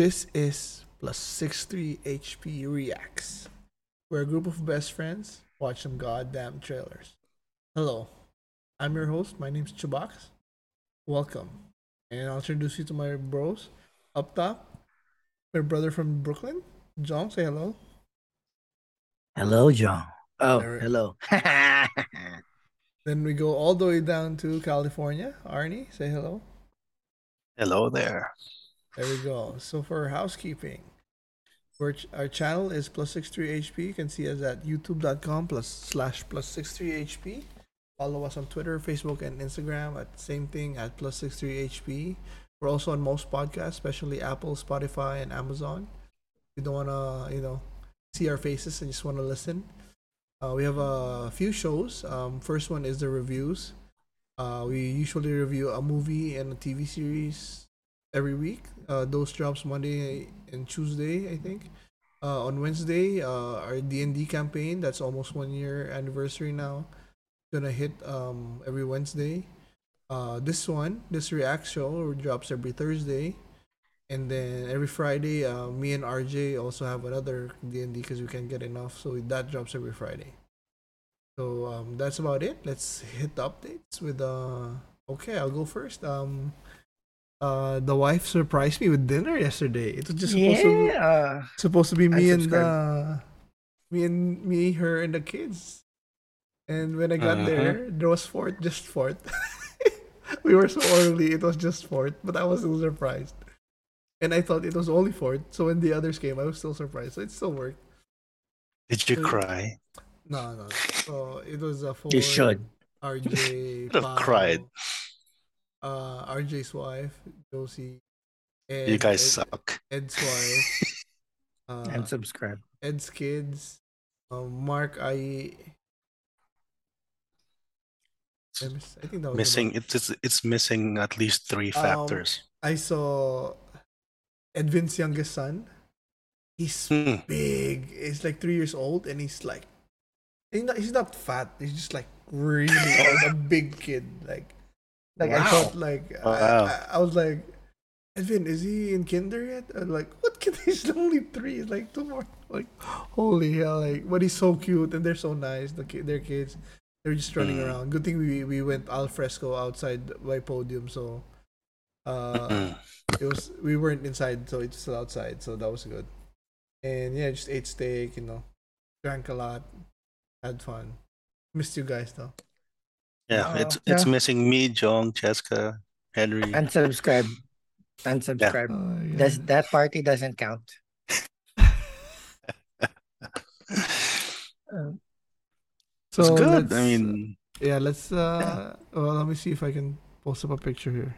This is plus 63 HP Reacts. We're a group of best friends. Watch some goddamn trailers. Hello, I'm your host. My name's Chubax. Welcome. And I'll introduce you to my bros. Up top, my brother from Brooklyn, John. Say hello. Hello, John. Oh, There- hello. Then we go all the way down to California. Arnie, say hello. Hello there. There we go. So for housekeeping, we're, our channel is plus 63 HP. You can see us at youtube.com plus slash plus 63 HP. Follow us on Twitter, Facebook, and Instagram at same thing at plus 63 HP. We're also on most podcasts, especially Apple, Spotify, and Amazon. If you don't want to, you know, see our faces and just want to listen. Uh, we have a few shows. Um, first one is the reviews. Uh, we usually review a movie and a TV series every week. Uh, those drops Monday and Tuesday, I think. Uh, on Wednesday, uh, our D and D campaign that's almost one year anniversary now. Gonna hit um every Wednesday. Uh, this one, this React show drops every Thursday, and then every Friday, uh, me and RJ also have another D and D because we can't get enough, so that drops every Friday. So um, that's about it. Let's hit the updates with uh. Okay, I'll go first. Um, uh, the wife surprised me with dinner yesterday. It was just supposed to yeah. supposed to be me and uh, me and me, her, and the kids. And when I got Uh-huh. there, there was Fort, just Fort. we were so early, it was just Fort, but I was still surprised. And I thought it was only Fort, so when the others came, I was still surprised. So it still worked. Did you cry? No, no. So it was a Fort, You should. RJ, Could have Pao, cried. Uh, RJ's wife, Josie, Ed, You guys Ed, suck. Ed's wife, uh, And subscribe. Ed's kids, um, Mark, I, I, I think that was Missing about- it's, it's it's missing at least three Um, factors. I saw Edwin's youngest son. He's Hmm. big. He's like three years old, and he's like, he's not, he's not fat. He's just like really old, a big kid. Like, like I Wow. thought, like I- Wow. I, I was like, Edwin, is he in kinder yet? I'm like, what kid? He's only three. It's like two more. Like, holy hell! Like, but he's so cute, and they're so nice. The kid, their kids, they're just running Mm. around. Good thing we we went al fresco outside by podium, so. Uh, Mm. it was we weren't inside, so it's still outside, so that was good. And yeah, just ate steak, you know, drank a lot, had fun. Missed you guys though. Yeah, Oh, it's it's yeah. missing me, John, Jessica, Henry. Unsubscribe. Unsubscribe. Uh, yeah. Does that party doesn't count. Uh, so it's good. I mean, yeah, let's. uh Well, let me see if I can post up a picture here.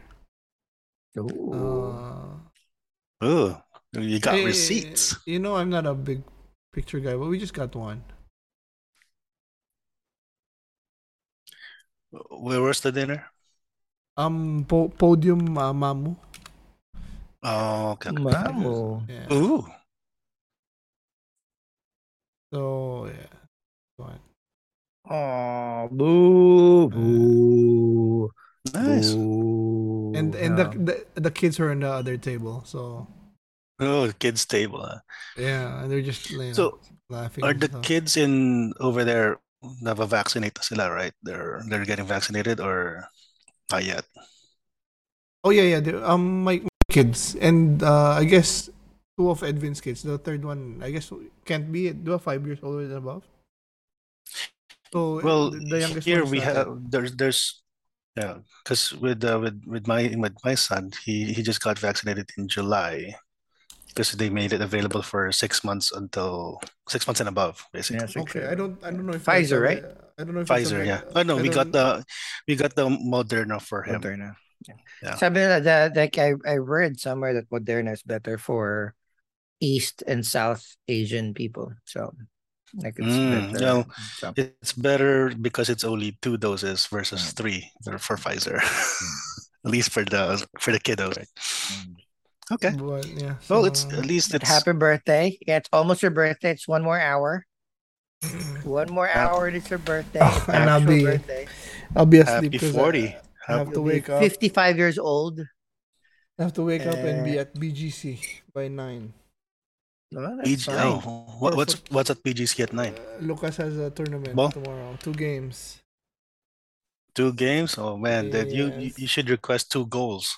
ooh. Uh, oh, you got eh, receipts. You know, I'm not a big picture guy, but we just got one. Where was the dinner? Um, po- podium uh, mamu. Oh, okay. Mamo. Yeah. Ooh, So yeah, one. Oh, boo, boo. nice. Boo. And and the, the the kids were on the other table, so Oh, kids table. huh? yeah, and they're just you know, So, laughing. Are the stuff. kids in over there nava-vaccinate na sila, right? They're they're getting vaccinated or not yet? Oh yeah, yeah. they- Um, my, my kids and uh, I guess two of Edwin's kids. The third one, I guess, can't be. Do five years older than above. So Well, the, the youngest here we started. have there's there's yeah, because with uh, with with my with my son, he he just got vaccinated in July because they made it available for six months until six months and above, basically. Yeah, Okay, I don't. I don't know if Pfizer, right? a- I don't know if Pfizer, a- yeah. Oh no, I we got the we got the Moderna for him. Moderna. Yeah. Sabi nila that like I, I read somewhere that Moderna is better for East and South Asian people. So like it's Mm, better. no. So, It's better because it's only two doses versus Mm. three for for Pfizer. At least for the for the kiddos, right? Okay. But yeah. Well, it's at least but it's happy birthday. Yeah, it's almost your birthday. It's one more hour. One more hour and it's your birthday. Oh, It's and I'll be- birthday. I'll be asleep happy 'cause I- forty. I have to wake up. 55 years old. I have to wake up and be Uh, at BGC by nine. Well, that's BG, oh, what, what's what's at BGC at nine? Uh, Lucas has a tournament Well. tomorrow. Two games. Two games? Oh man, that you, you you should request two goals.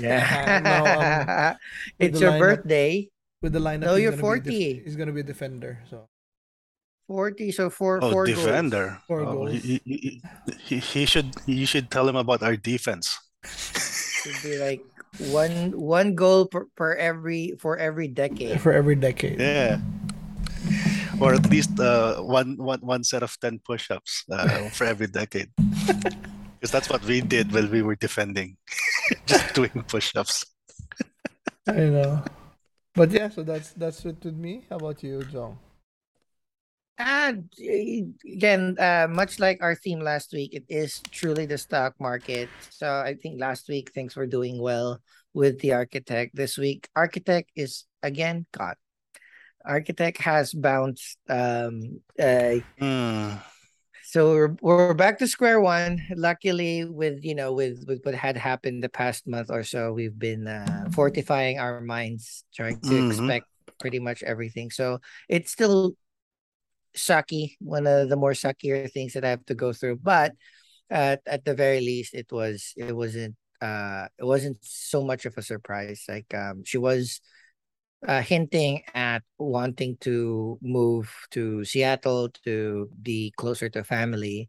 Yeah. No, um, it's your lineup- birthday. With the lineup, No, he's you're gonna 40. def- he's gonna be a defender. So 40, so four, Oh, four goals. defender. Four Oh, goals. he, he, he- he, he should you should tell him about our defense. Should be like one one goal per, per every for every decade. for every decade. Yeah. Or at least uh, one, one, one set of 10 push ups uh, for every decade. Because that's what we did when we were defending, just doing push ups. I know. But yeah, so that's that's it with me. How about you, John? And again, uh, much like our theme last week, it is truly the stock market. So I think last week things were doing well with the architect. This week, architect is again caught. Architect has bounced. Um, uh, Hmm. So we're, we're back to square one. Luckily, with you know, with with what had happened the past month or so, we've been uh, fortifying our minds, trying to Mhm. expect pretty much everything. So it's still sucky, one of the more suckier things that I have to go through. But at at the very least, it was it wasn't uh it wasn't so much of a surprise. Like um, she was uh, hinting at wanting to move to Seattle to be closer to family,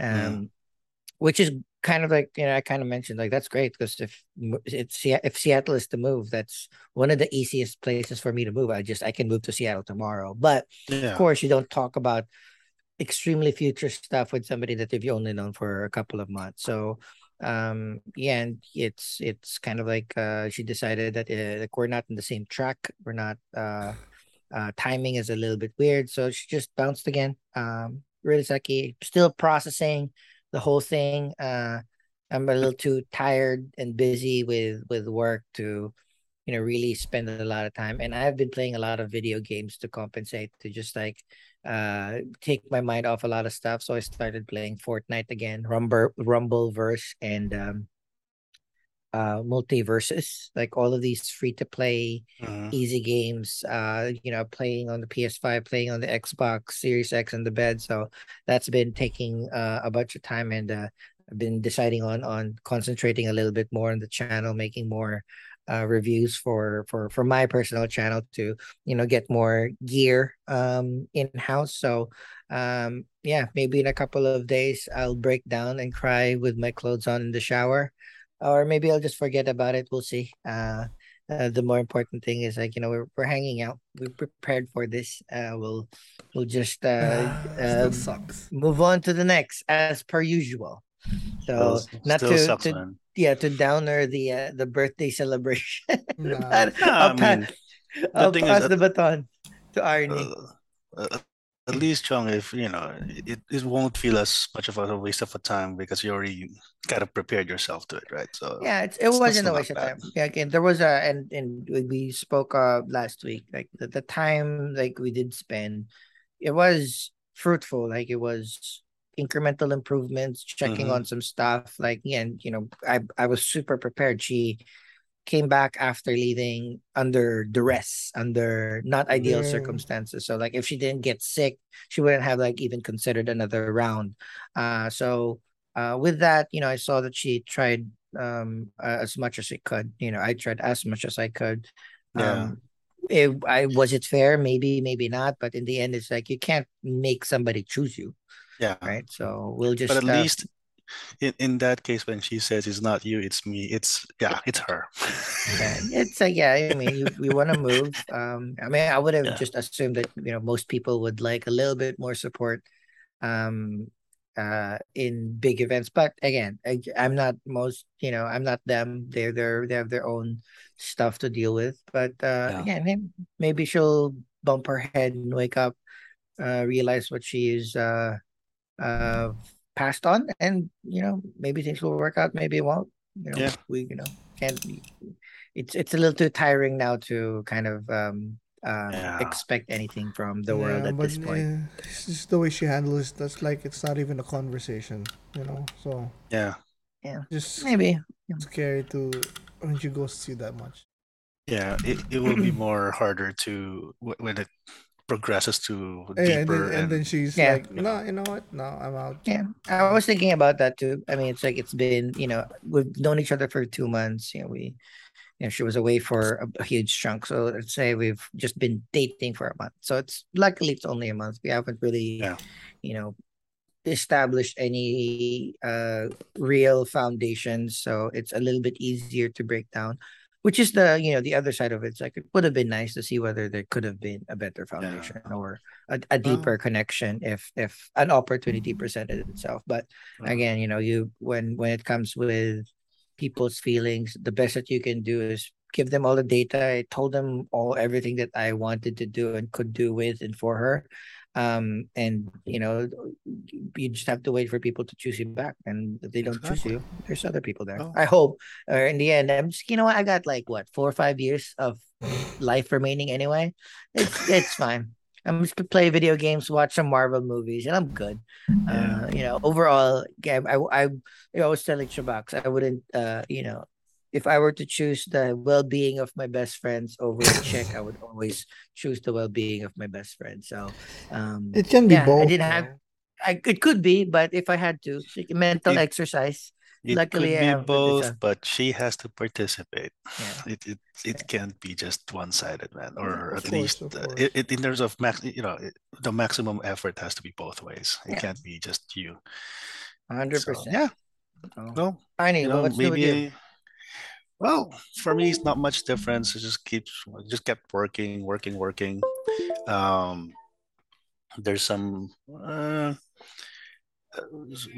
um, which is kind of like you know I kind of mentioned like that's great because if it's if Seattle is to move, that's one of the easiest places for me to move. I just I can move to Seattle tomorrow, but Yeah. of course you don't talk about extremely future stuff with somebody that you've only known for a couple of months. So um yeah and it's it's kind of like uh she decided that uh, like we're not in the same track. We're not uh uh timing is a little bit weird. So she just bounced again um really sucky still processing the whole thing. Uh i'm a little too tired and busy with with work to you know really spend a lot of time. And i've been playing a lot of video games to compensate to just like uh take my mind off a lot of stuff so i started playing fortnite again rumble rumbleverse and um uh multiverses like all of these free to play Mhm. easy games uh you know playing on the ps5 playing on the xbox series x on the bed so that's been taking uh, a bunch of time and uh i've been deciding on on concentrating a little bit more on the channel making more uh reviews for for for my personal channel to you know get more gear um in house so um yeah maybe in a couple of days i'll break down and cry with my clothes on in the shower or maybe i'll just forget about it. We'll see. Uh uh, the more important thing is like you know we're, we're hanging out. We're prepared for this. Uh we'll we'll just uh, sucks. move on to the next as per usual so Still, not still to, to yeah to downer the uh, the birthday celebration Nah. But Yeah, I'll, I pa- mean, I'll thing pass that- the baton to Arnie. Uh, uh, at least, Chong, if you know, it, it won't feel as much of a waste of a time because you already kind of prepared yourself to it, right? So yeah, it's, it wasn't a waste of time. Yeah, again, there was a and and we- we spoke uh last week. Like the, the time like we did spend, it was fruitful. Like it was incremental improvements, checking Mhm. on some stuff. Like yeah, and you know, I I was super prepared. She came back after leaving under duress, under not ideal Yeah. circumstances. So like if she didn't get sick, she wouldn't have like even considered another round. Uh so uh with that, you know, I saw that she tried um uh, as much as she could. You know, I tried as much as I could. Yeah. Um it, I was it fair? Maybe, maybe not. But in the end, it's like you can't make somebody choose you, yeah, right? So we'll just. but at uh, least in, in that case, when she says it's not you, it's me. It's yeah, it's her. Yeah, it's like yeah. I mean, you, we want to move. Um, I mean, I would have Yeah. just assumed that you know most people would like a little bit more support, um, uh, in big events. But again, I, I'm not most. You know, I'm not them. They're they're they have their own stuff to deal with. But uh, Yeah. again, maybe she'll bump her head and wake up, uh, realize what she is uh, uh, passed on, and you know maybe things will work out. Maybe it won't. You know, Yeah. we you know can't it's it's a little too tiring now to kind of um uh, Yeah. expect anything from the world at but, this point. yeah, it's just the way she handles it. That's like it's not even a conversation, you know. So yeah, yeah, just Maybe scary to when you go see that much. Yeah, it, it will be more harder to wh- when it progresses to Yeah, and deeper then, and then she's Yeah. like, no, you know what? No, I'm out. Yeah, I was thinking about that too. I mean, it's like it's been, you know, we've known each other for two months. You know, we, you know, she was away for a, huge chunk. So let's say we've just been dating for a month. So it's luckily it's only a month. We haven't really, Yeah. you know, established any uh real foundations. So it's a little bit easier to break down. Which is the you know the other side of it. It's like it would have been nice to see whether there could have been a better foundation or a, a deeper connection if if an opportunity presented itself. But Mm. again, you know, you when when it comes with people's feelings, the best that you can do is give them all the data. I told them all everything that I wanted to do and could do with and for her. Um, and you know, you just have to wait for people to choose you back. And if they don't choose you, there's other people there. Oh. I hope. Or in the end, I'm just you know what, I got like what four or five years of life remaining anyway. It's it's fine. I'm just gonna play video games, watch some Marvel movies, and I'm good. Yeah. Uh, you know, overall, yeah, I I I was telling Shabaks, I wouldn't uh, you know, if I were to choose the well-being of my best friends over a chick, I would always choose the well-being of my best friend. So, um, It can be yeah, both. I didn't have. I it could be, but if I had to, like mental It- exercise. It Luckily, could be both, but she has to participate. Yeah. It it, it can't be just one-sided, man. Or of at course, least uh, it, it in terms of max, you know, it, the maximum effort has to be both ways. It Yeah. can't be just you. Hundred So, percent. yeah. Oh. No, Tiny, you know, with maybe. Well, for me, it's not much difference. It just keeps just kept working, working, working. Um, there's some. Uh,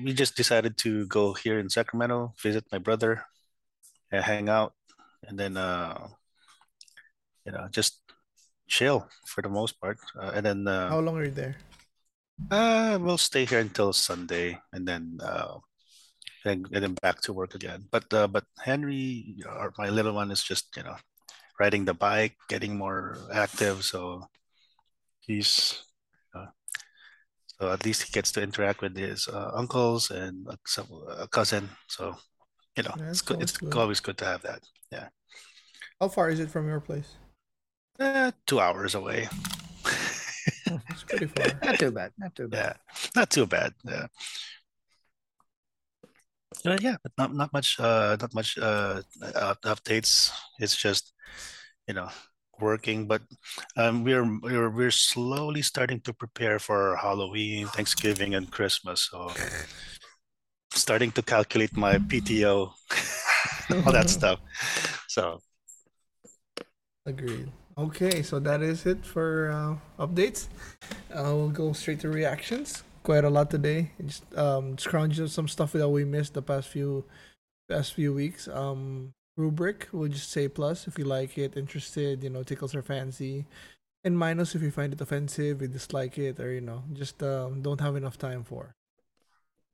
we just decided to go here in Sacramento, visit my brother, and hang out, and then uh, you know, just chill for the most part. Uh, and then uh, How uh, long are you there? uh, we'll stay here until Sunday, and then uh, and, and then back to work again. But uh, but Henry, or my little one, is just you know riding the bike, getting more active. So he's uh, so at least he gets to interact with his uh, uncles and uh, some a cousin. So you know Yeah, it's good. always It's good. always good to have that. Yeah. How far is it from your place? Uh, two hours away. It's pretty far. Not too bad. Not too bad. yeah, not too bad. Yeah. Uh, yeah, but not not much uh not much uh updates. It's just you know working, but um we're we're we're slowly starting to prepare for Halloween, Thanksgiving, and Christmas. So starting to calculate my PTO, all that stuff. So Agreed. Okay, so that is it for uh, updates. Uh, we'll go straight to reactions. Quite a lot today. Just um, scrounge some stuff that we missed the past few past few weeks. Um, rubric, we'll just say plus if you like it, interested, you know, tickles our fancy, and minus if you find it offensive, you dislike it, or you know, just um, don't have enough time for.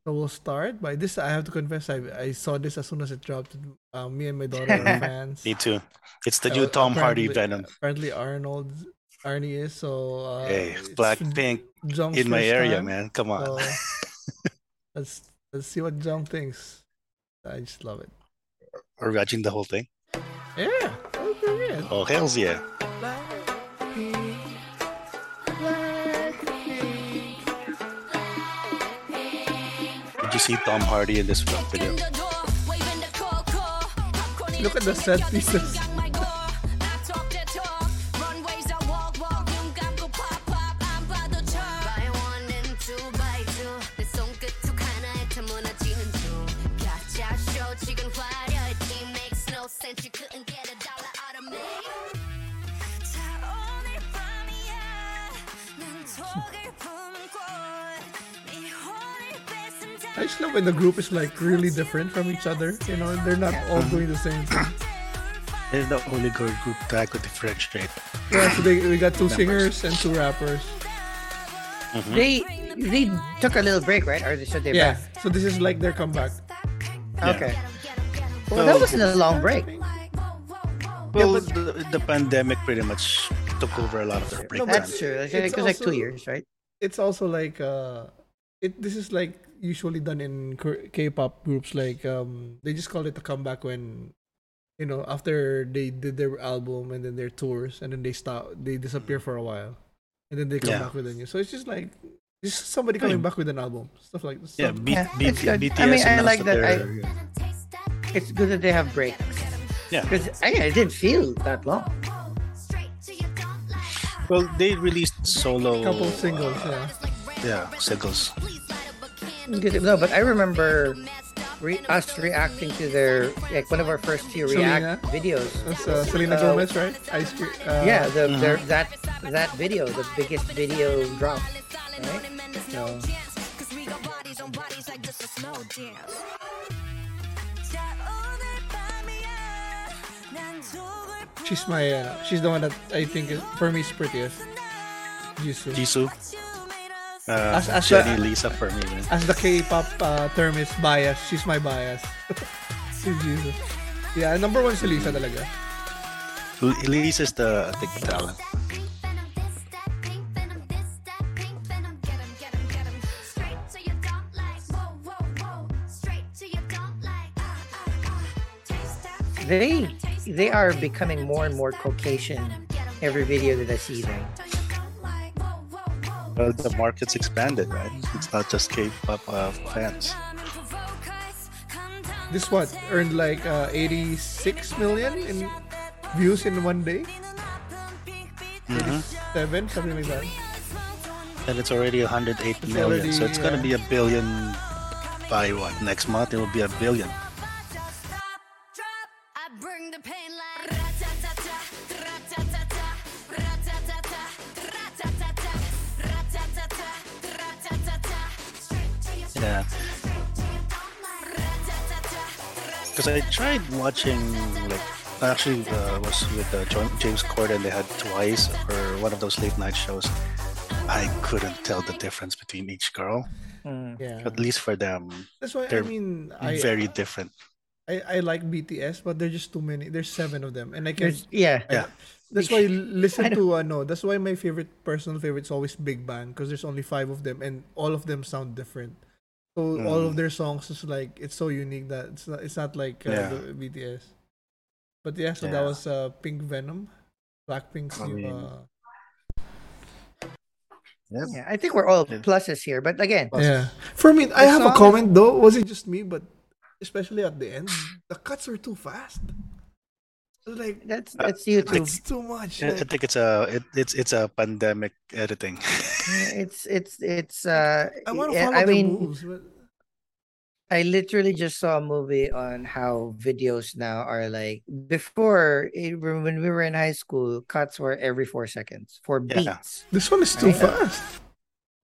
So we'll start by this. I have to confess, I I saw this as soon as it dropped. Uh, me and my daughter are fans. me too. It's the Uh, new Tom Hardy Venom. Apparently Arnold Arnie is so uh Hey, Blackpink in my area, time, man. Come on. so let's let's see what Jung thinks. I just love it. We're watching the whole thing. Yeah. Okay, yeah. Oh, hells yeah. Blackpink, Blackpink. Did you see Tom Hardy in this video? Look at the set pieces. 뺏은 I just love when the group is like really different from each other. You know, they're not all doing the same thing. They're the only girl group that I could differentiate. Yeah, so they, we got two singers and two rappers. They they took a little break, right? Or they so they're Yeah. back. So this is like their comeback. Yeah. Okay. Well, that wasn't a long break. Well, but- the, the pandemic pretty much took over a lot of their break No. That's true. It It's was like two years, right? it's also like uh it this is like usually done in K- K-pop groups like um they just call it a comeback when you know, after they did their album and then their tours, and then they stop, they disappear for a while, and then they come Yeah. back with a new. So it's just like just somebody coming back with an album, stuff like this. Yeah, B- Yeah, B- it's good. I mean, I like that I- they're- It's good that they have breaks. Yeah. Because I, I didn't feel that long. Well, they released solo couple singles, yeah. Yeah, singles. Good- No, but I remember re- us reacting to their like one of our first few react Selena? videos. That's uh, Selena Uh, Gomez, right? Ice cream. Uh, yeah, the, Mhm. their, that that video, the biggest video drop. Right? So, She's my, uh, she's the one that I think is, for me is prettiest. Jisoo. Jisoo, uh, As- as Jennie, a- Lisa for me. man. As the K-pop uh, term is bias, she's my bias. she's Jisoo. Yeah, number one si Lisa talaga. L- Lisa's the I think talent. they they are becoming more and more Caucasian every video that I see them. Well, the market's expanded, right? It's not just K-pop uh, fans. This what earned like uh, 86 million in views in one day. Mhm. Seven, something like that. And it's already 108 It's million, already, so it's gonna be a billion by what? Next month it will be a billion. Because I tried watching like I actually uh, was with uh, Jo- James Corden. They had twice or one of those late night shows. I couldn't tell the difference between each girl. Mm. Yeah. At least for them, That's why I they're mean I, very different. I I like BTS, but there's just too many. There's seven of them, and I can. There's, yeah, Yeah. That's why listen I to uh, no. That's why my favorite personal favorite is always Big Bang because there's only five of them and all of them sound different. So all of Mm. their songs is like it's so unique that it's not, it's not like uh, Yeah. the BTS. But yeah, so that was uh, Pink Venom, Blackpink's I new. Uh, Yep. yeah. I think we're all pluses here, but again, yeah, for me, I have a song is- comment though. Was it just me? But especially at the end, the cuts were too fast. Like that's that's YouTube. it's too much. I I think it's a it, it's it's a pandemic editing. It's it's it's uh. I want to follow I the mean, moves, but I literally just saw a movie on how videos now are like before it, when we were in high school, cuts were every four seconds for Yeah. beats. this one is too Right. fast.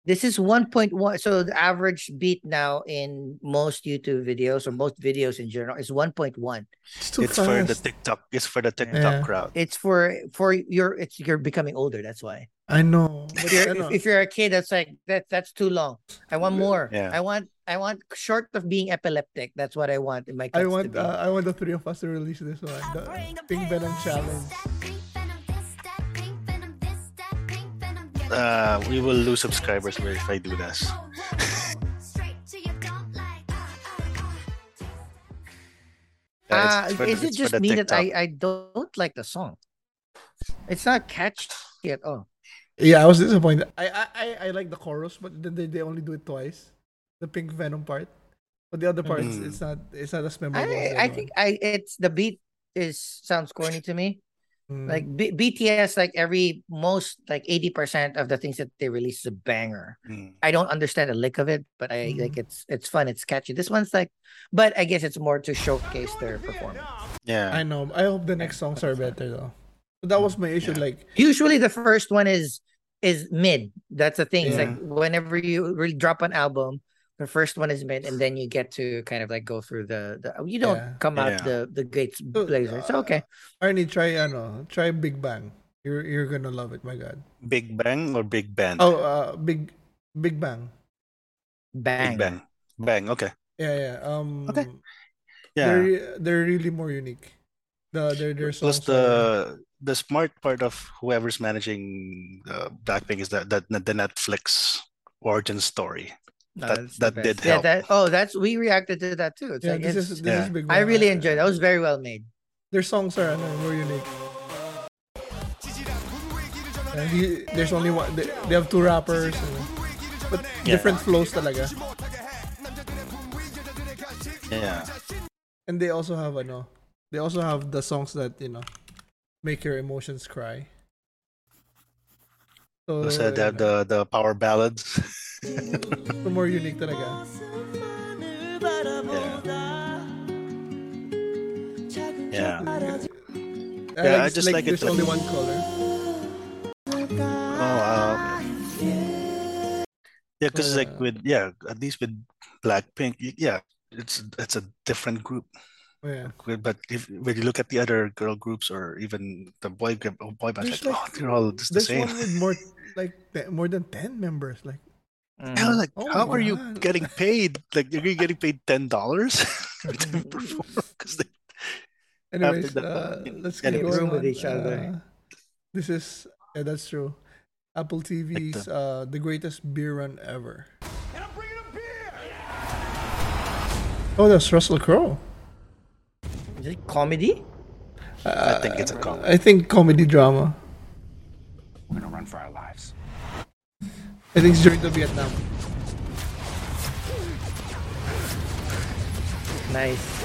This is 1.1. So the average beat now in most YouTube videos or most videos in general is 1.1. It's too it's fast. for the TikTok. It's for the TikTok Yeah. crowd. It's for for your it's you're becoming older. That's why. I know. But If you're, I know. if you're a kid, that's like that. That's too long. I want more. Yeah. I want I want short of being epileptic. That's what I want in my I cuts to want be. uh, I want the three of us to release this one. The Pink Venom challenge. Uh, we will lose subscribers if I do this. Uh, it's for the- is it just the me that I, I don't like the song? It's not catchy at all. Yeah, I was disappointed. I I, I, I like the chorus, but then they, they only do it twice. The Pink Venom part. But the other parts, Mhm. it's not it's not as memorable. I, other I think I it's the beat is sounds corny to me. Mm. Like B- BTS, like every most like eighty percent of the things that they release is a banger. Mm. I don't understand a lick of it, but I Mhm. like it's it's fun, it's catchy. This one's like, but I guess it's more to showcase their performance. Yeah. I know. I hope the next songs are better though. So that was my issue. Yeah. Like Usually, the first one is is mid. That's the thing. It's like whenever you really drop an album, the first one is mid, and then you get to kind of like go through the the. You don't Yeah. come out Yeah. the the gates blazer. It's uh, okay. Arnie, try ano, try Big Bang. You're you're gonna love it. My God. Big Bang or Big Band? Oh, uh, Big Big Bang. Bang. Big Bang. Bang. Okay. Yeah, yeah. Um. Okay. Yeah. They're they're really more unique. The their their Plus songs. are- the the smart part of whoever's managing uh, Blackpink is that that the Netflix origin story. No, That- that did best. Yeah, help. that oh, that's we reacted to that too. It's yeah, like this it's, is this yeah. is Big I Bang. really enjoyed. That was very well made. Their songs are ano, more unique. And he, there's only one. They, they have two rappers, ano. but Yeah. different flows talaga. Yeah. And they also have ano, they also have the songs that you know make your emotions cry. So Those are the, the the power ballads. so more unique talaga. Yeah. I Yeah, I just like it there's when- only one color. Oh, um, yeah, because like Uh, with yeah, at least with Blackpink, y- yeah, it's it's a different group. Oh, yeah. But if when you look at the other girl groups or even the boy group, oh, boy band, like, like- oh, they're all just the There's same. one with more like more than ten members. Like Mm. I was like, Oh how my are you getting paid? Like, are you're getting paid ten dollars for them to perform? Because they Anyways, uh, let's Anyways. keep going with each other. Uh, this is yeah, that's true. Apple TV's uh, the greatest beer run ever. Oh, that's Russell Crowe. Is it comedy? I think it's a comedy. I think comedy drama. We're gonna run for our lives. I think it's during the Vietnam. Nice.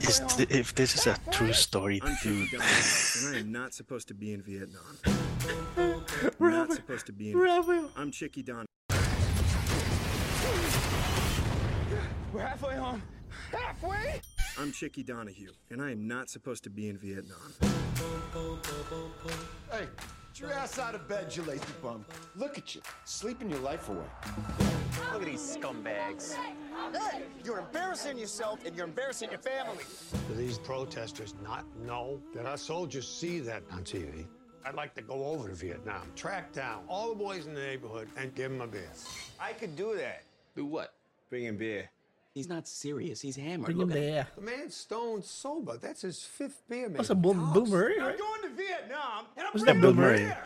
Is th- if this is a true story, dude. And I am not supposed to be in Vietnam. We're I'm not supposed to be in. we're I'm Chickie Don. We're halfway home. Halfway? I'm Chickie Donohue, and I am not supposed to be in Vietnam. Hey, get your ass out of bed, you lazy bum. Look at you, sleeping your life away. Look at these scumbags. Hey, you're embarrassing yourself and you're embarrassing your family. Do these protesters not know that our soldiers see that on TV? I'd like to go over to Vietnam, track down all the boys in the neighborhood, and give them a beer. I could do that. Do what? Bring in beer. He's not serious. He's hammered. Bring him Look at there. The man's stone sober. That's his fifth beer, man. What's a Bill, Bill Murray, I'm going to Vietnam, and I'm Was Yeah, that Bill Bill Murray. Murray?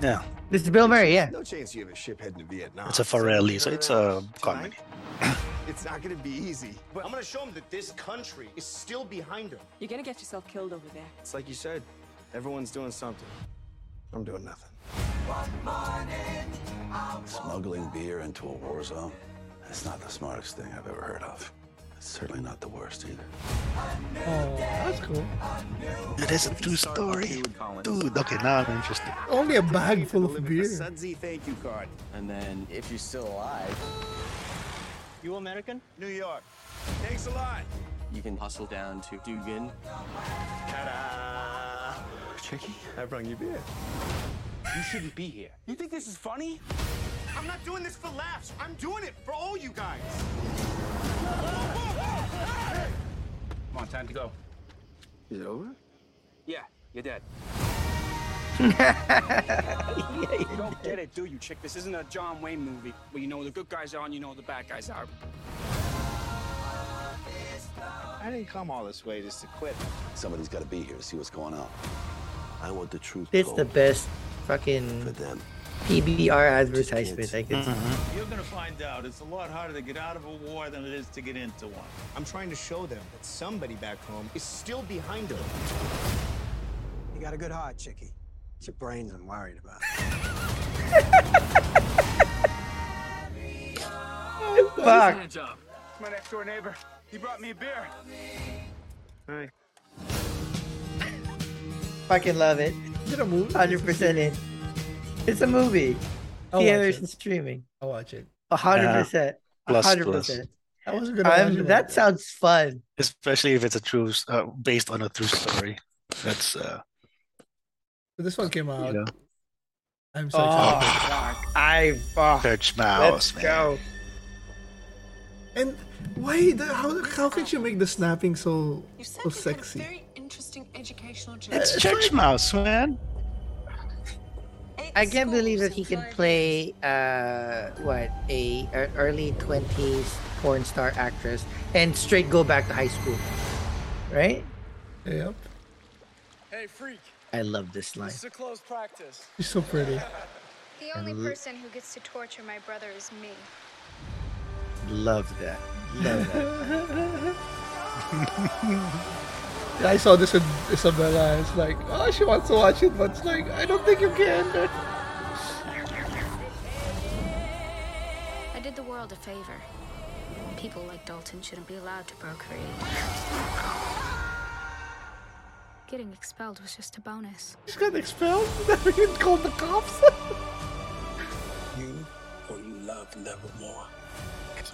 Yeah, This is Bill Murray, yeah. No chance you have a ship heading to Vietnam. it's a Farrelly, so it's a uh, comedy. It's not gonna be easy. But I'm gonna show him that this country is still behind him. You're gonna get yourself killed over there. It's like you said, everyone's doing something. I'm doing nothing. Smuggling beer into a war zone? That's not the smartest thing I've ever heard of. It's certainly not the worst either. Oh, that's cool. It is a true story, dude. Okay, now I'm interested. Only a bag full of beer. Sudsy thank you card. And then, if you're still alive, You American? New York. Thanks a lot. you can hustle down to Dugan. Ta-da! Chickie, I brought you beer. You shouldn't be here. You think this is funny? I'm not doing this for laughs. I'm doing it for all you guys. Come on, time to go. Is it over? Yeah, you're dead. You don't get it, do you, chick? This isn't a John Wayne movie where you know the good guys are and you know the bad guys are. I didn't come all this way just to quit. Somebody's gotta be here to see what's going on. I want the truth It's the told best for fucking them. PBR advertisement I could see. You're gonna find out it's a lot harder to get out of a war than it is to get into one. I'm trying to show them that somebody back home is still behind them. You got a good heart, Chickie. It's your brains I'm worried about. Fuck. It's my next door neighbor. He brought me a beer. Hi. Fucking love it. Is it a movie? 100% in. It's a movie. I'll T. watch Anderson it. streaming. I'll watch it. Hundred percent. Plus, Hundred plus. percent. I wasn't gonna watch I'm- it. That sounds fun. Especially if it's a true, uh, based on a true story. That's uh, But this one came out. you know, I'm so Oh, excited. fuck. I fuck. Church Let's Mouse, man. go. And why? The, how? How could you make the snapping so You said so you had sexy? Very interesting educational journey. It's Church Mouse, man. I can't believe that he can play uh what a, a early twenties porn star actress and straight go back to high school, right? Yep. Hey, freak. I love this line. This is a close practice. She's so pretty. The only l- person who gets to torture my brother is me. Love that. Love that. Yeah, I saw this with Isabella. It's like, oh, she wants to watch it, but it's like, I don't think you can. I did the world a favor. People like Dalton shouldn't be allowed to procreate. Getting expelled was just a bonus. She's got expelled. Never even called the cops. You or you love Nevermore.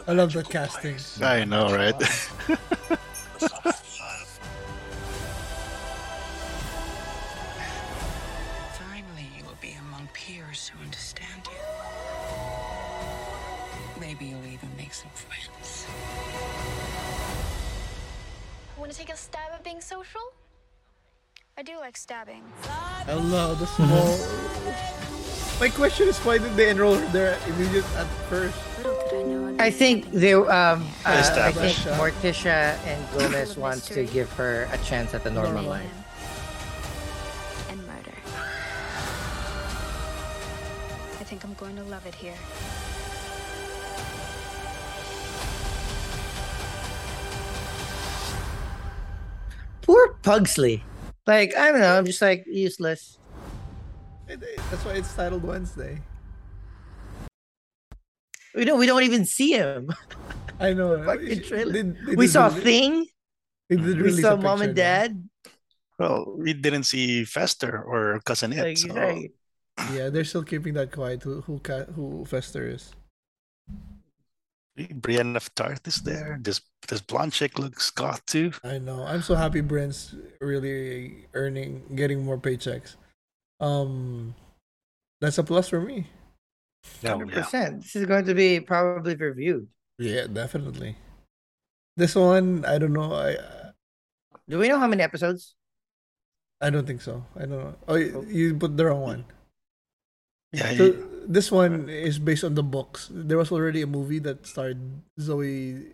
I love the casting. I know, right? social? I do like stabbing. I love the small. My question is, why did they enroll her there immediate at first? I think they um uh, I think Morticia and Gomez wants to give her a chance at the normal life. And murder. I think I'm going to love it here. Poor Pugsley. Like I don't know, I'm just like useless. That's why it's titled Wednesday. We don't we don't even see him. I know. Fucking trailer. They- they we saw rele- Thing. Did We saw a Mom and Dad. well, we didn't see Fester or Cousin Itt. Like, so- right. Yeah, they're still keeping that quiet. Who who who Fester is? Brienne of Tarth is there. This this blonde chick looks goth too. I know. I'm so happy Brent's really earning, getting more paychecks. Um, that's a plus for me. Yeah, Hundred percent. This is going to be probably reviewed. Yeah, definitely. This one, I don't know. I Do we know how many episodes? I don't think so. I don't know. Oh, you, you put the wrong one. Yeah, So this one is based on the books. There was already a movie that starred Zoe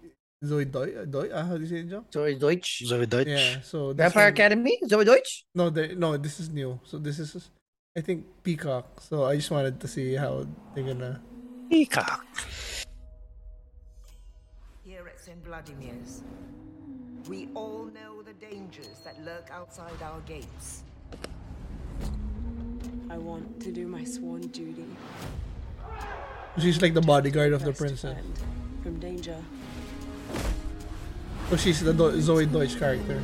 Zoe Doy. Doy? Ah, how do you say it, John? Zoey Deutch. Zoey Deutch. Yeah. So this Vampire one- Academy? Zoey Deutch? No, they, no, this is new. So this is, I think, Peacock. So I just wanted to see how they're gonna. Peacock. Here at St. Vladimir's, we all know the dangers that lurk outside our gates. I want to do my sworn duty. She's like the bodyguard of the princess. friend From danger. So she's the Do- Zoey Deutch character.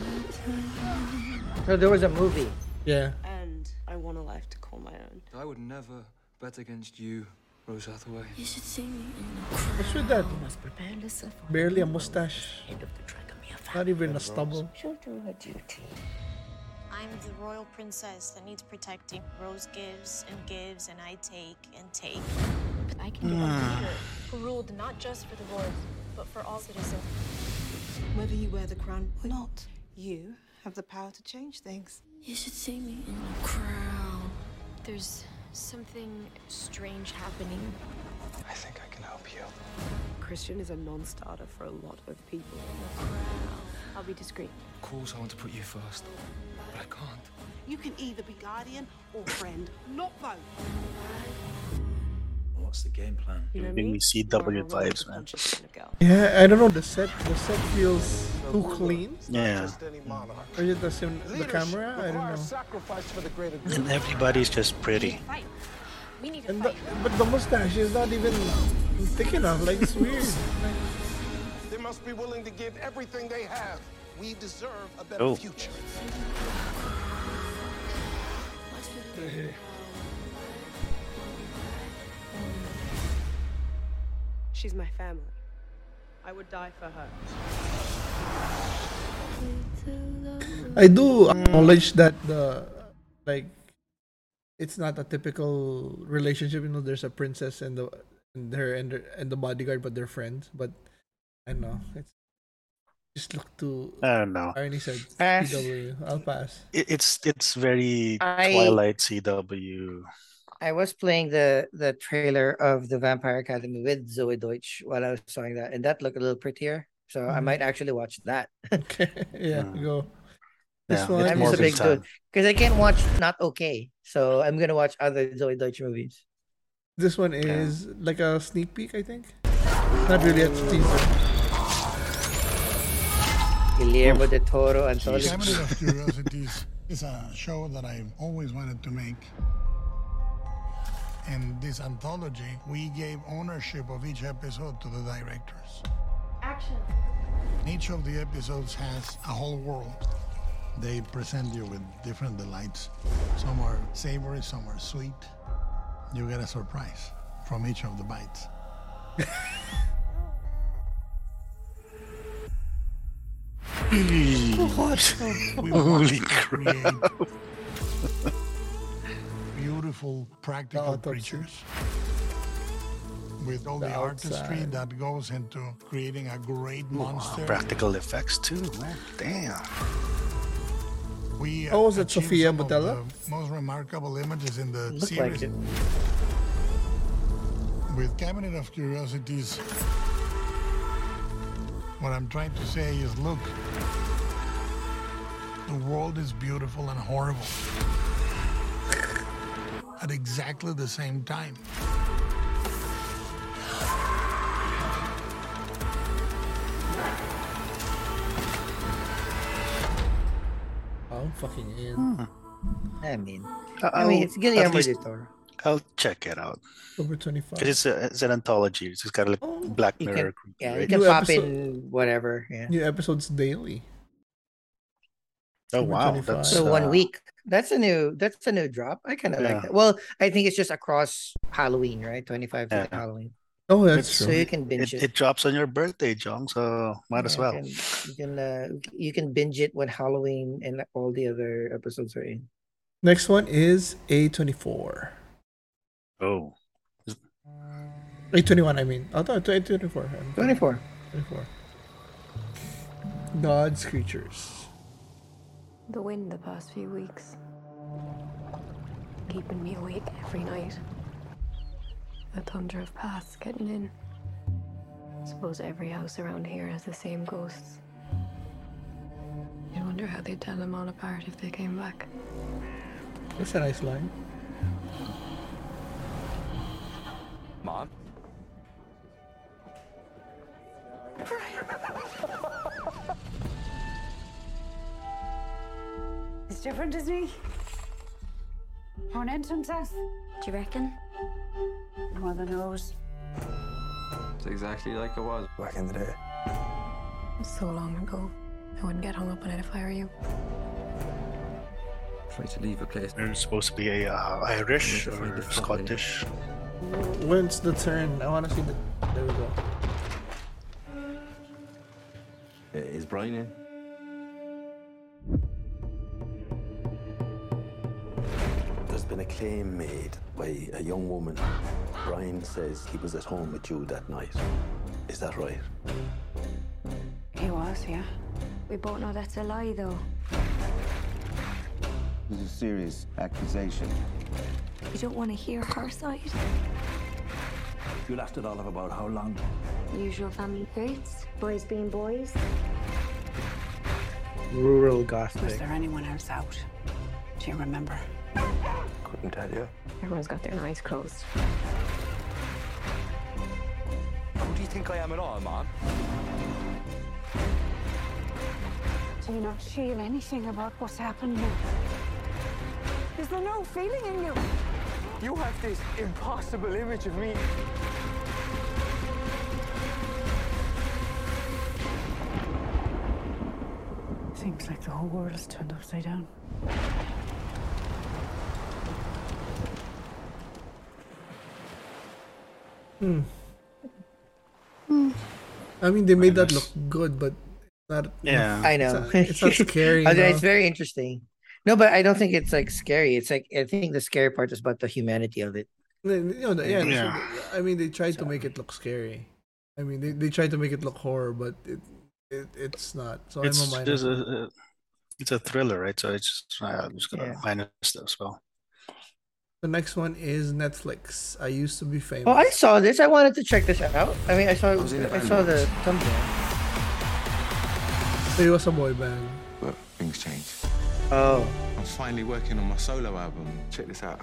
So there was a movie. Yeah. And I want a life to call my own. I would never bet against you, Rose Hathaway. You should see me What's with that? must prepare Alyssa for Barely a mustache. head of the Dragomir Not even a stubble. She'll do her duty. I'm the royal princess that needs protecting. Rose gives and gives, and I take and take. I can be a leader who ruled not just for the royals, but for all citizens. Whether you wear the crown or not, you have the power to change things. You should see me in the crown. There's something strange happening. I think I can help you. Christian is a non-starter for a lot of people. I'll be discreet. Of course, I want to put you first, but I can't. You can either be guardian or friend, not both. What's the game plan? You know Giving me me? CW vibes, man. Yeah, I don't know. The set, the set feels too clean. Yeah. Or is it the sim- the camera? I don't know. Sacrifice for the greater good. And everybody's just pretty. We need And the, but the mustache is not even thick enough. Like it's weird. They must be willing to give everything they have. We deserve a better Oh. future. She's my family. I would die for her. I do acknowledge that the like it's not a typical relationship. You know, there's a princess and the and her and, her, and the bodyguard, but they're friends. But I don't know. It's just look too. I don't know. Arnie said Pass. CW. I'll pass. It's it's very I- Twilight CW. I was playing the the trailer of the Vampire Academy with Zoey Deutch while I was showing that, and that looked a little prettier. So I Mhm. might actually watch that. Okay. Yeah. Mm. Go. This Yeah, one. I'm just a big big time. dude because I can't watch not okay. So I'm gonna watch other Zoey Deutch movies. This one is like a sneak peek. I think. Not really a teaser. Guillermo del Toro and anthology. Cabinet of Curiosities is a show that I've always wanted to make. And this anthology, we gave ownership of each episode to the directors. Action. Each of the episodes has a whole world. They present you with different delights. Some are savory, some are sweet. You get a surprise from each of the bites. What? Holy crap. Beautiful, practical oh, creatures with all the, The artistry that goes into creating a great monster. Practical effects too. man. Damn. We Oh, was it Sofia Boutella? most remarkable images in the Looked series. like it. With Cabinet of Curiosities, what I'm trying to say is look, the world is beautiful and horrible at exactly the same time. I'm fucking in. I mean, Uh, I mean, I'll- it's Guillermo at least- del Toro. I'll check it out. Over 25. Because it's, a, it's an anthology. It's got like Black You Mirror. can, yeah, you can New pop episode- in whatever. Yeah. New episodes daily. Oh October wow, 25. that's So one uh, week. That's a new. That's a new drop. I kind of Yeah. like that. Well, I think it's just across Halloween, right? Twenty five to Yeah. Halloween. Oh, that's It's- So true. you can binge It, it. it drops on your birthday, Jong. So might as well. You can you can, uh, you can binge it when Halloween and all the other episodes are in. Next one is A24. Oh, A21, I mean. Oh, no, A24. Twenty four. 24. God's creatures. The wind the past few weeks. Keeping me awake every night. The thunder of paths getting in. Suppose every house around here has the same ghosts. You wonder how they'd tell them all apart if they came back. That's a nice line. Mom? It's different, isn't he? One entrance house. Do you reckon? Mother knows. It's exactly like it was back in the day. So long ago. I wouldn't get hung up on it if I were you. Try to leave a place. they're supposed to be a uh, Irish Find or it properly. Scottish. When's the turn? I want to see the. There we go. Uh, Is Brian in? There's been a claim made by a young woman. Brian says he was at home with you that night. Is that right? He was, yeah. We both know that's a lie, though. This is a serious accusation. You don't want to hear her side. You lasted it all of about how long? Usual family traits. Boys being boys. Rural gossip. Was there anyone else out? Do you remember? Couldn't tell you. Everyone's got their eyes closed. Who do you think I am at all, Mom? Do you not feel anything about what's happened now? Is there no feeling in you? You have this impossible image of me. Seems like the whole world is turned upside down. Hmm. I mean, they made that look good, but not. Yeah. I it's know. not- It's not, scary. I mean, know? It's very interesting. No, but I don't think it's like scary. It's like I think the scary part is about the humanity of it. You know, yeah, Yeah. I mean, they tried to make it look scary. I mean, they, they tried to make it look horror, but it, it it's not. So It's I'm a minus. a, a- it's a thriller, right? So it's just, I'm just gonna Yeah. minus that as well. The next one is Netflix. I used to be famous. Oh, I saw this. I wanted to check this out. I mean, I saw it was in I saw the once. thumbnail. It was a boy band. But things change. Oh, I'm finally working on my solo album. Check this out.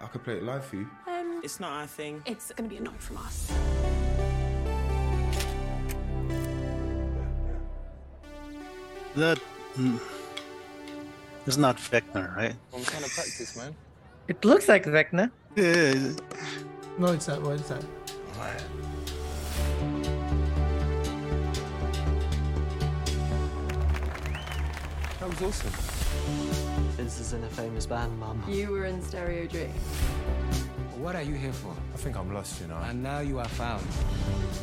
I could play it live for you. Um, It's not our thing. it's gonna be a no from us. That mm, is not Vecna, right? I'm trying to practice, man. It looks like Vecna. Yeah. No, it's not. What is that? That was awesome. Vince is in a famous band, Mum. You were in Stereo Dream. What are you here for? I think I'm lost, you know. And now you are found.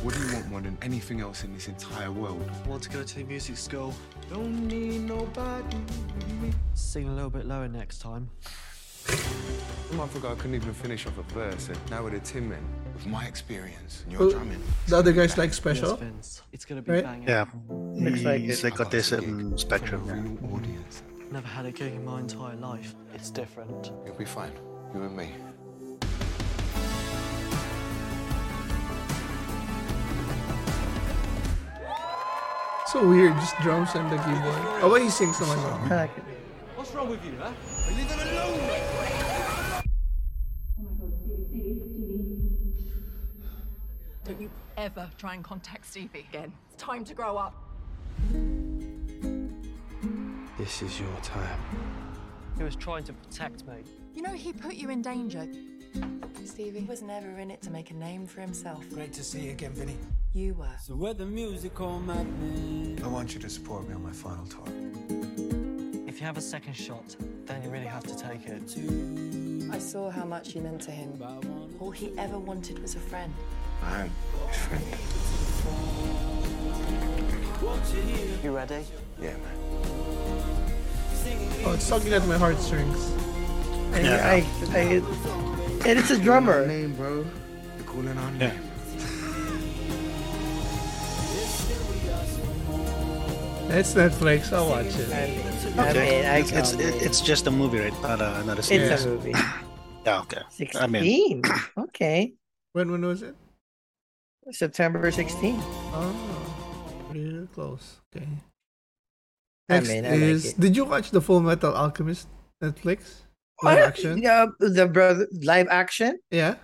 What do you want more than anything else in this entire world? Want to go to the music school? Don't need nobody. Sing a little bit lower next time. A month ago, I couldn't even finish off a verse, and now we're the Tin Men, with my experience and your Oh, drumming. the other guy's like special. Yes, It's gonna be Right? banging. Yeah. Looks like He's it. like autism spectrum. yeah. Audience. Never had a gig in my entire life. It's different. You'll be fine. You and me. So weird, just drums and the keyboard. Oh, wait, he sings naman. I like it. What's wrong with you, huh? Leave him alone! Don't you ever try and contact Stevie again. It's time to grow up. This is your time. He was trying to protect me. You know, he put you in danger. Stevie was never in it to make a name for himself. Great to see you again, Vinny. You were. So where the musical madness? I want you to support me on my final tour. If you have a second shot, then you really have to take it. I saw how much you meant to him. All he ever wanted was a friend. I'm his friend. You ready? Yeah, man. Oh, it's tugging at my heartstrings. Yeah. I, I, and it's a drummer. Name, bro. They're calling our Yeah. It's Netflix. I'll watch it. I mean, I it's, it's, can't it- wait. it's just a movie, right? Not a, not a series. It's a movie. Yeah, okay. I 16. mean, okay. When when was it? September 16th. Oh, pretty close. Okay. I Next mean, I is. it. Did you watch the Full Metal Alchemist Netflix What? live action? Yeah, the brother live action? Yeah.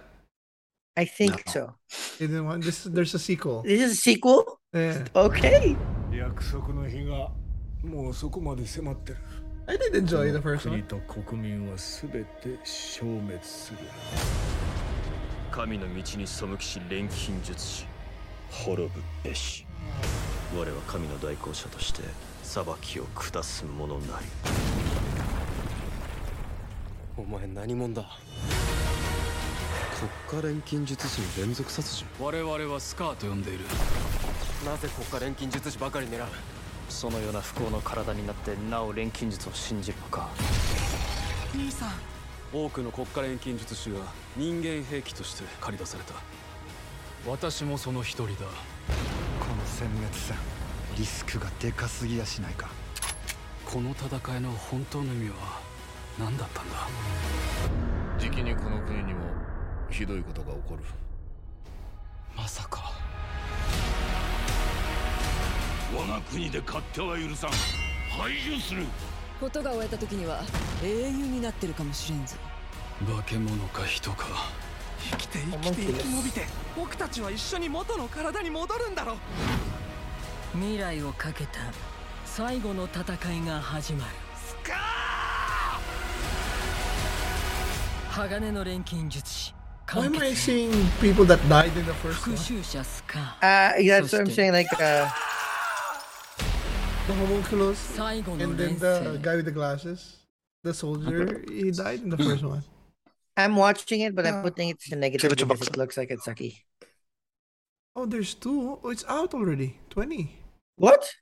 I think so. You didn't want this. There's a sequel. This is a sequel? Yeah. Okay. 約束の日がもうそこまで迫ってる。I did enjoy the first 国 one. と国民はすべて消滅する。神の道に背きし錬金術師滅ぶべし我は神の代行者として裁きを下す者なりお前何者だ？国家錬金術師に連続殺人。我々はスカーと呼んでいる。なぜ国家錬金術師ばかり狙う？そのような不幸の体になってなお錬金術を信じるのか。兄さん。多くの国家錬金術師が人間兵器として駆り出された。私もその一人だ。この殲滅戦リスクがでかすぎやしないか？この戦いの本当の意味は何だったんだ？じきにこの国にもひどいことが起こる。まさか。我が国で勝手は許さん。排除する。ことが終えた時には英雄になってるかもしれんぞ。化け物か人か。生きて生きて生き延びて僕たちは一緒に元の体に戻るんだろ未来をかけた最後の戦いが始まる。スカー鋼の錬金術師 Why am I seeing people that died in the first one? Uh, yeah, that's what I'm saying. Like uh, the homunculus, and then the guy with the glasses, the soldier, he died in the first one. I'm watching it, but I'm putting it to negative because it looks like it's sucky. Oh, there's two. Oh, it's out already. Twenty. What?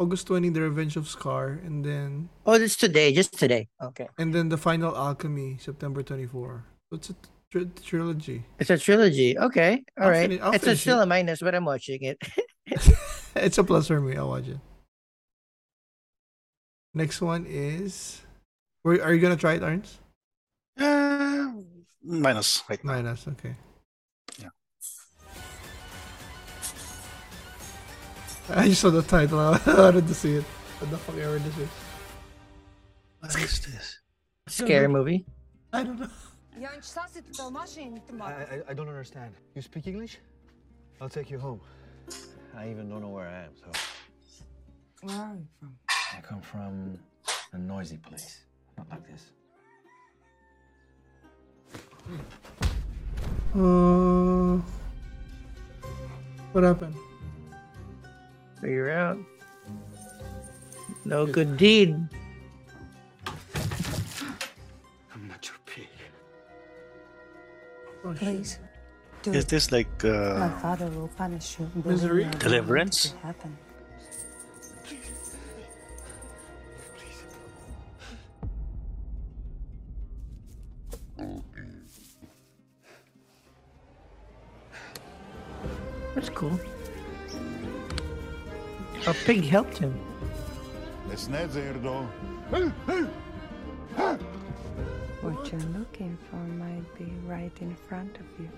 August 20, The Revenge of Scar, and then. Oh, it's today, just today. Okay. And then The Final Alchemy, September 24. What's it? Tr- trilogy. It's a trilogy. Okay. all I'll right. fini- I'll it's a finish still it. a minus, but I'm watching it. it's a plus for me. I'll watch it. Next one is. Were, are you gonna try it, Arns? uh, minus right. Minus. Okay. Yeah. I just saw the title. I wanted to see it. What the fuck ever this is. What is this? Scary movie. I don't know. I, I, I don't understand. You speak English? I'll take you home. I even don't know where I am, so. Where are you from? I come from a noisy place. Not like this. Uh, what happened? Figure out. No good deed. Please. Do Is it. this like My uh, father will punish you. Misery? Believe me, I don't want it Deliverance? happen. That's cool. A pig helped him. It's not there though. You're looking for might be right in front of you.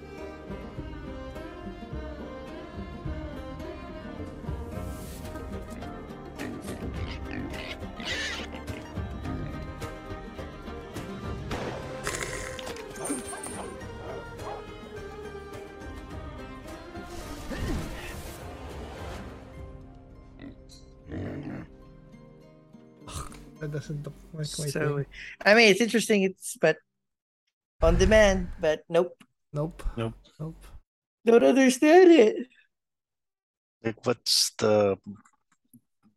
Doesn't look like my So, thing. I mean, it's interesting. It's but on demand, but nope. Nope. Nope. Nope. Don't understand it. like what's the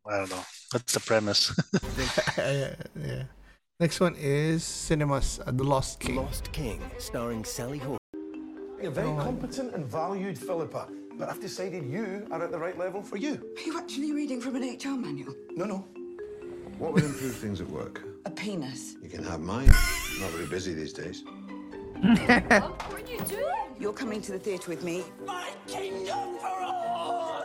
I don't know. What's the premise? yeah, yeah. Next one is Cinemas, uh, The Lost King. Lost King, starring Sally Horne. You're very Go on. competent and valued, Philippa, but I've decided you are at the right level for you. Are you actually reading from an HR manual? No, no. What would improve things at work? A penis. You can have mine. Not very busy these days. what are you doing? You're coming to the theatre with me. My kingdom for all!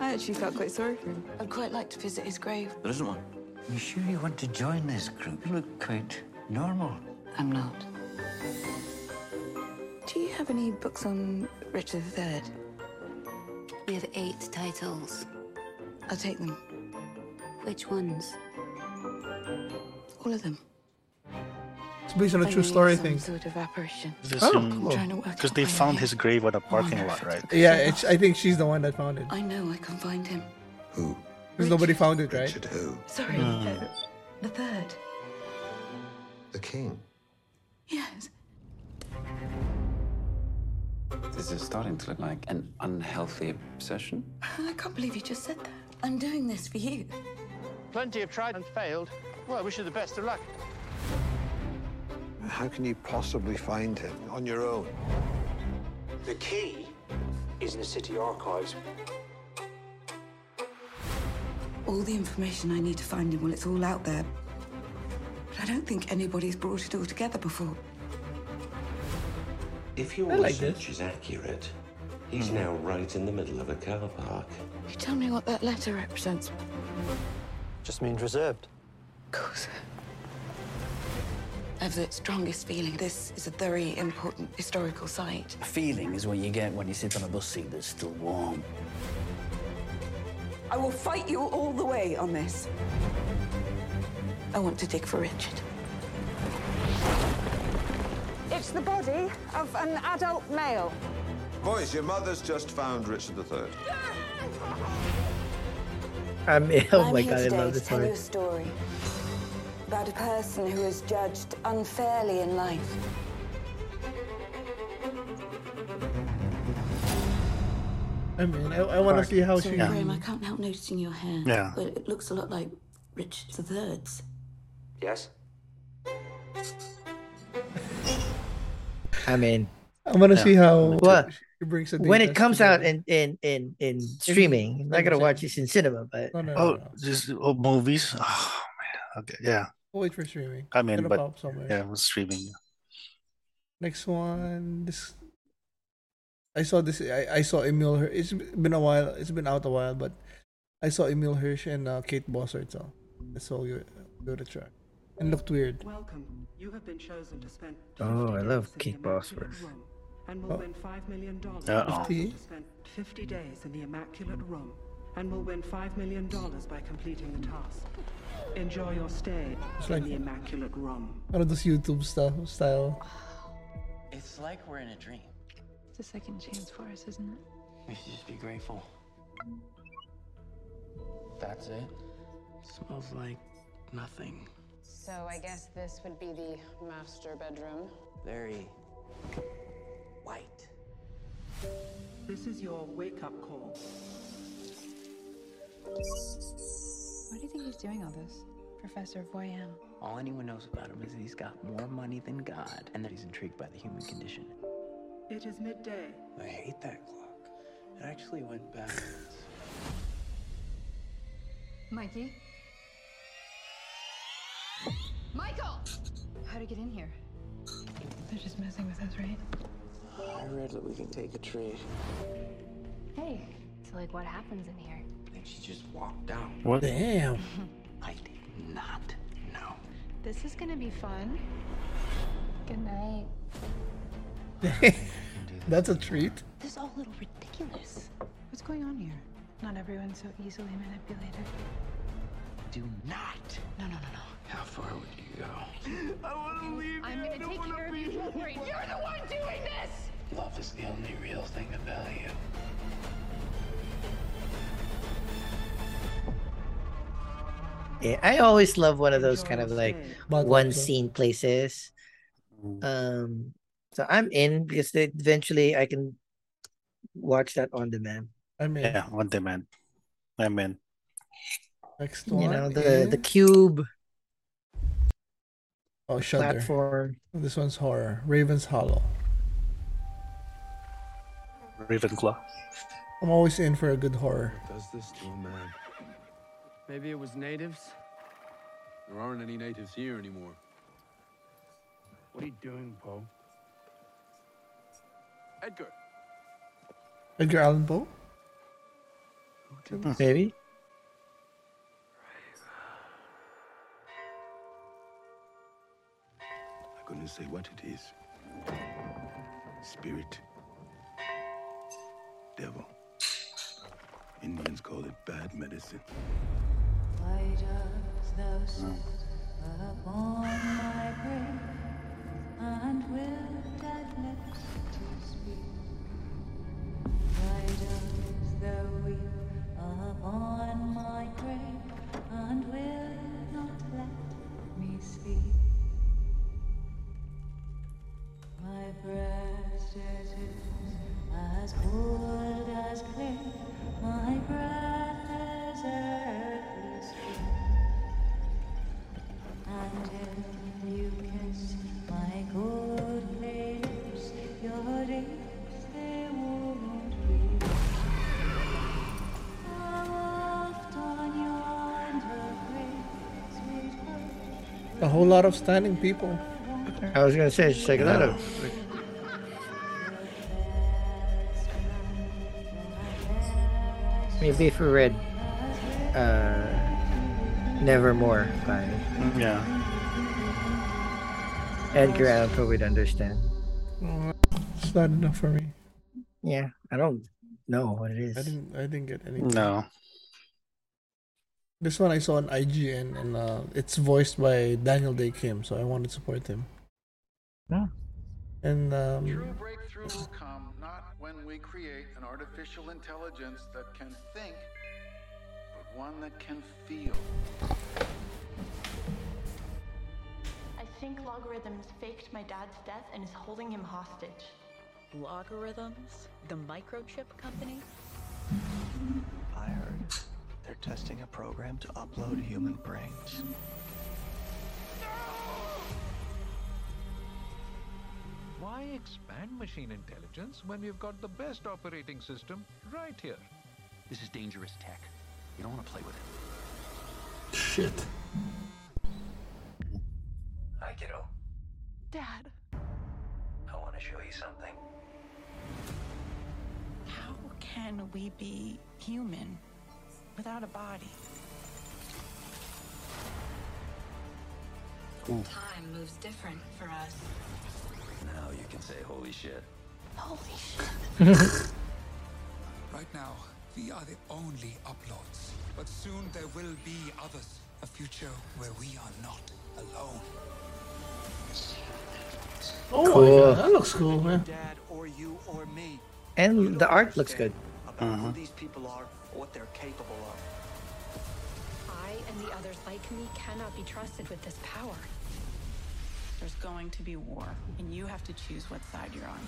I actually felt quite sorry for him. I'd quite like to visit his grave. There isn't one. You sure you want to join this group? You look quite normal. I'm not. Do you have any books on Richard III? We have eight titles. I'll take them. Which ones? All of them. It's based on a true story some thing. sort of apparition. This Oh, cool. Trying to work Because they found am. his grave on a parking lot, right? Yeah, it's. I think she's the one that found it. I know I can find him. Who? Because nobody found it, right? Richard who? Sorry, Hmm. uh, the third. The king. Yes. This is starting to look like an unhealthy obsession. I can't believe you just said that. I'm doing this for you. Plenty have tried and failed. Well, I wish you the best of luck. How can you possibly find him on your own? The key is in the city archives. All the information I need to find him, well, it's all out there. But I don't think anybody's brought it all together before. If your like research is accurate, he's hmm. now right in the middle of a car park. You tell me what that letter represents. Just means reserved. Of course. I have the strongest feeling this is a very important historical site. A feeling is what you get when you sit on a bus seat that's still warm. I will fight you all the way on this. I want to dig for Richard. It's the body of an adult male. Boys, your mother's just found Richard III. I mean, oh I'm my here god, I today love to this tell you story. a story about a person who is judged unfairly in life. I mean, I, I want to see how Sorry, she. Graham, I can't help noticing your hair. Yeah. But it looks a lot like Richard III's. Yes? I mean, I want to yeah. see how Well, she brings when it data comes out in in in in streaming, I'm not gonna watch this in cinema, but No, no, no, Oh, no. just oh, movies. Oh man. Okay. Yeah. We'll wait for streaming. I mean, Gonna but pop somewhere. yeah, it was streaming. Next one. This. I saw this. I, I saw Emile. Hirsch. It's been a while. It's been out a while, but I saw Emile Hirsch and uh, Kate Bosworth. So let's all give it, give it try. And looked weird. Welcome. You have been chosen to spend oh, I love Kate the Bosworth. Room and will Oh. win $5 million. Uh-oh. To spend 50 days in the Immaculate Room and will win $5 million by completing the task. Enjoy your stay It's in like- the Immaculate Room. One of those YouTube stuff style. It's like we're in a dream. It's a second chance for us, isn't it? We should just be grateful. That's it. Smells like nothing. So I guess this would be the master bedroom. Very white. This is your wake up call. Why do you think he's doing all this? Professor Voyam. All anyone knows about him is that he's got more money than God and that he's intrigued by the human condition. It is midday. I hate that clock. It actually went backwards. Mikey? Michael! How'd he get in here? They're just messing with us, right? I read that we can take a trade. Hey, so like what happens in here? And she just walked out. What? Damn. I did not know. This is gonna be fun. Good night. That's a treat. This is all a little ridiculous. What's going on here? Not everyone's so easily manipulated. Do not. No, no, no, no. How far would you go? I want to leave I'm gonna take care of you. Don't worry. You're the one doing this! Love is the only real thing of value. Yeah, I always love one of those kind of like one scene places. Um, so I'm in because they, eventually I can watch that on demand. I mean, Yeah, on demand. I'm in. next one. You know the the cube oh Shudder. platform. This one's horror. Raven's Hollow. Ravenclaw. I'm always in for a good horror. Does this to a man? Maybe it was natives. There aren't any natives here anymore. What are you doing, Poe? Edgar, Edgar Allan Poe. Maybe. Couldn't say what it is. Spirit. Devil. Indians call it bad medicine. Why dost thou sit upon my grave, and will that lips to speak? Why dost thou weep upon my grave, and will not let me speak? A whole lot of standing people. I was gonna say it's like a lot of maybe if we read uh Nevermore by Yeah. Edgar Allan Poe we'd understand. It's not enough for me. Yeah, I don't know what it is. I didn't. I didn't get anything. No. This one I saw on IGN, and uh, it's voiced by Daniel Dae Kim, so I wanted to support him. Yeah. And um, True breakthrough will come not when we create an artificial intelligence that can think, but one that can feel. I think Logorhythms faked my dad's death and is holding him hostage. Logorhythms? The microchip company? I heard they're testing a program to upload human brains. Why expand machine intelligence when we've got the best operating system right here? This is dangerous tech. You don't want to play with it. shit. Hi, kiddo. Dad. I want to show you something. How can we be human without a body? Time moves different for us. Now you can say holy shit. Holy shit. Right now, we are the only uploads. But soon there will be others. A future where we are not alone. Oh, my Cool. God, that looks cool, man. Dad or you or me. And the art looks good. About who uh-huh. these people are or what they're capable of. I And the others like me cannot be trusted with this power. There's going to be war, and you have to choose what side you're on.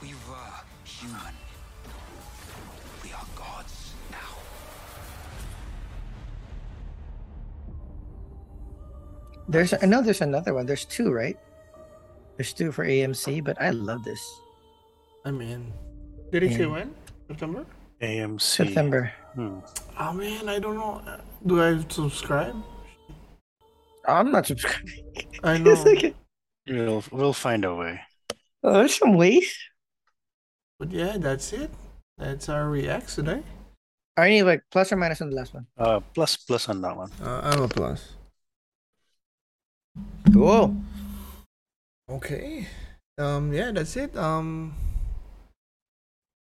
We were human. We are gods now. There's I know there's another one. There's two, right? There's two for AMC, but I love this. I mean, did he say when? September? AMC. September. Hmm. Oh man, I don't know. Do I subscribe? I'm not subscribing. I know. It's like- We'll we'll find a way. oh, there's some ways. But yeah, that's it. That's our reacts today. Are you like plus or minus on the last one? Uh, plus plus on that one. Uh, I'm a plus. Cool. Okay. Um. Yeah, that's it. Um.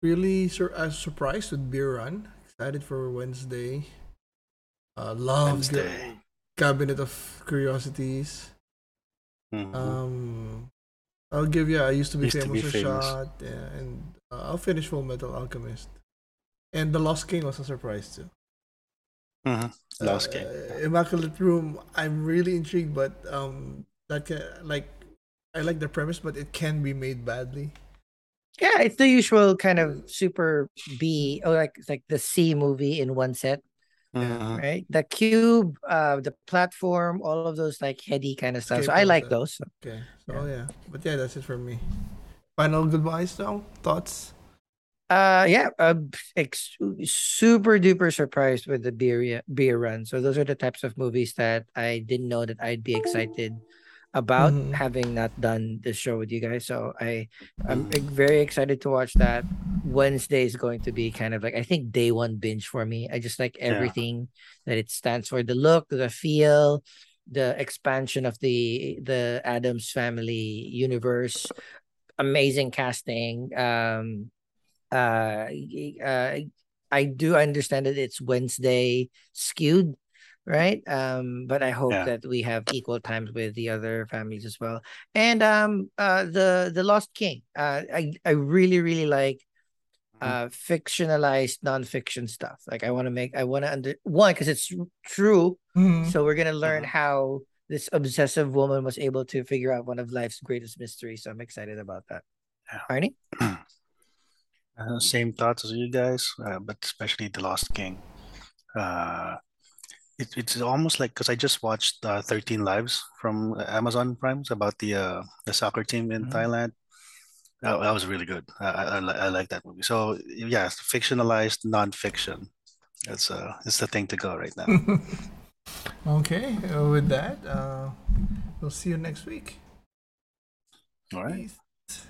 Really, sur- uh, surprised with Beer Run. Excited for Wednesday. Uh, love the Wednesday. Cabinet of Curiosities. Mhm. Um, I'll give you. I used to be Used to famous be famous. shot, yeah, and uh, I'll finish Full Metal Alchemist. And The Lost King was a surprise too. Mhm. Lost King. Uh, Immaculate Room. I'm really intrigued, but um, that can like, I like the premise, but it can be made badly. Yeah, it's the usual kind of super B or like it's like the C movie in one set, Mhm. right? The cube, uh, the platform, all of those like heady kind of stuff. So I like concept. those. Okay, so yeah, but yeah, that's it for me. Final goodbyes, though. Thoughts? Uh, yeah, uh, ex- super duper surprised with the beer beer run. So those are the types of movies that I didn't know that I'd be excited about Mhm. having not done the show with you guys. So I I'm very excited to watch that. Wednesday is going to be kind of like I think day one binge for me. I just like Yeah. everything that it stands for: the look, the feel, the expansion of the the Addams family universe. Amazing casting. Um, uh, uh, I do understand that it's Wednesday skewed, right? Um, but I hope Yeah. that we have equal times with the other families as well. And um, uh, the the Lost King. Uh, I I really really like uh fictionalized nonfiction stuff. Like I want to make I want to under one because it's true. Mhm. So we're gonna learn how this obsessive woman was able to figure out one of life's greatest mysteries. So I'm excited about that. Arnie? Uh, same thoughts as you guys, uh, but especially The Lost King. Uh, it, it's almost like because I just watched uh, 13 Lives from Amazon Prime it's about the uh, the soccer team in Mhm. Thailand. That, that was really good. I, I, I, like that movie. So yeah, fictionalized nonfiction. That's uh, it's the thing to go right now. Okay, uh, with that, uh, we'll see you next week. All right. Peace.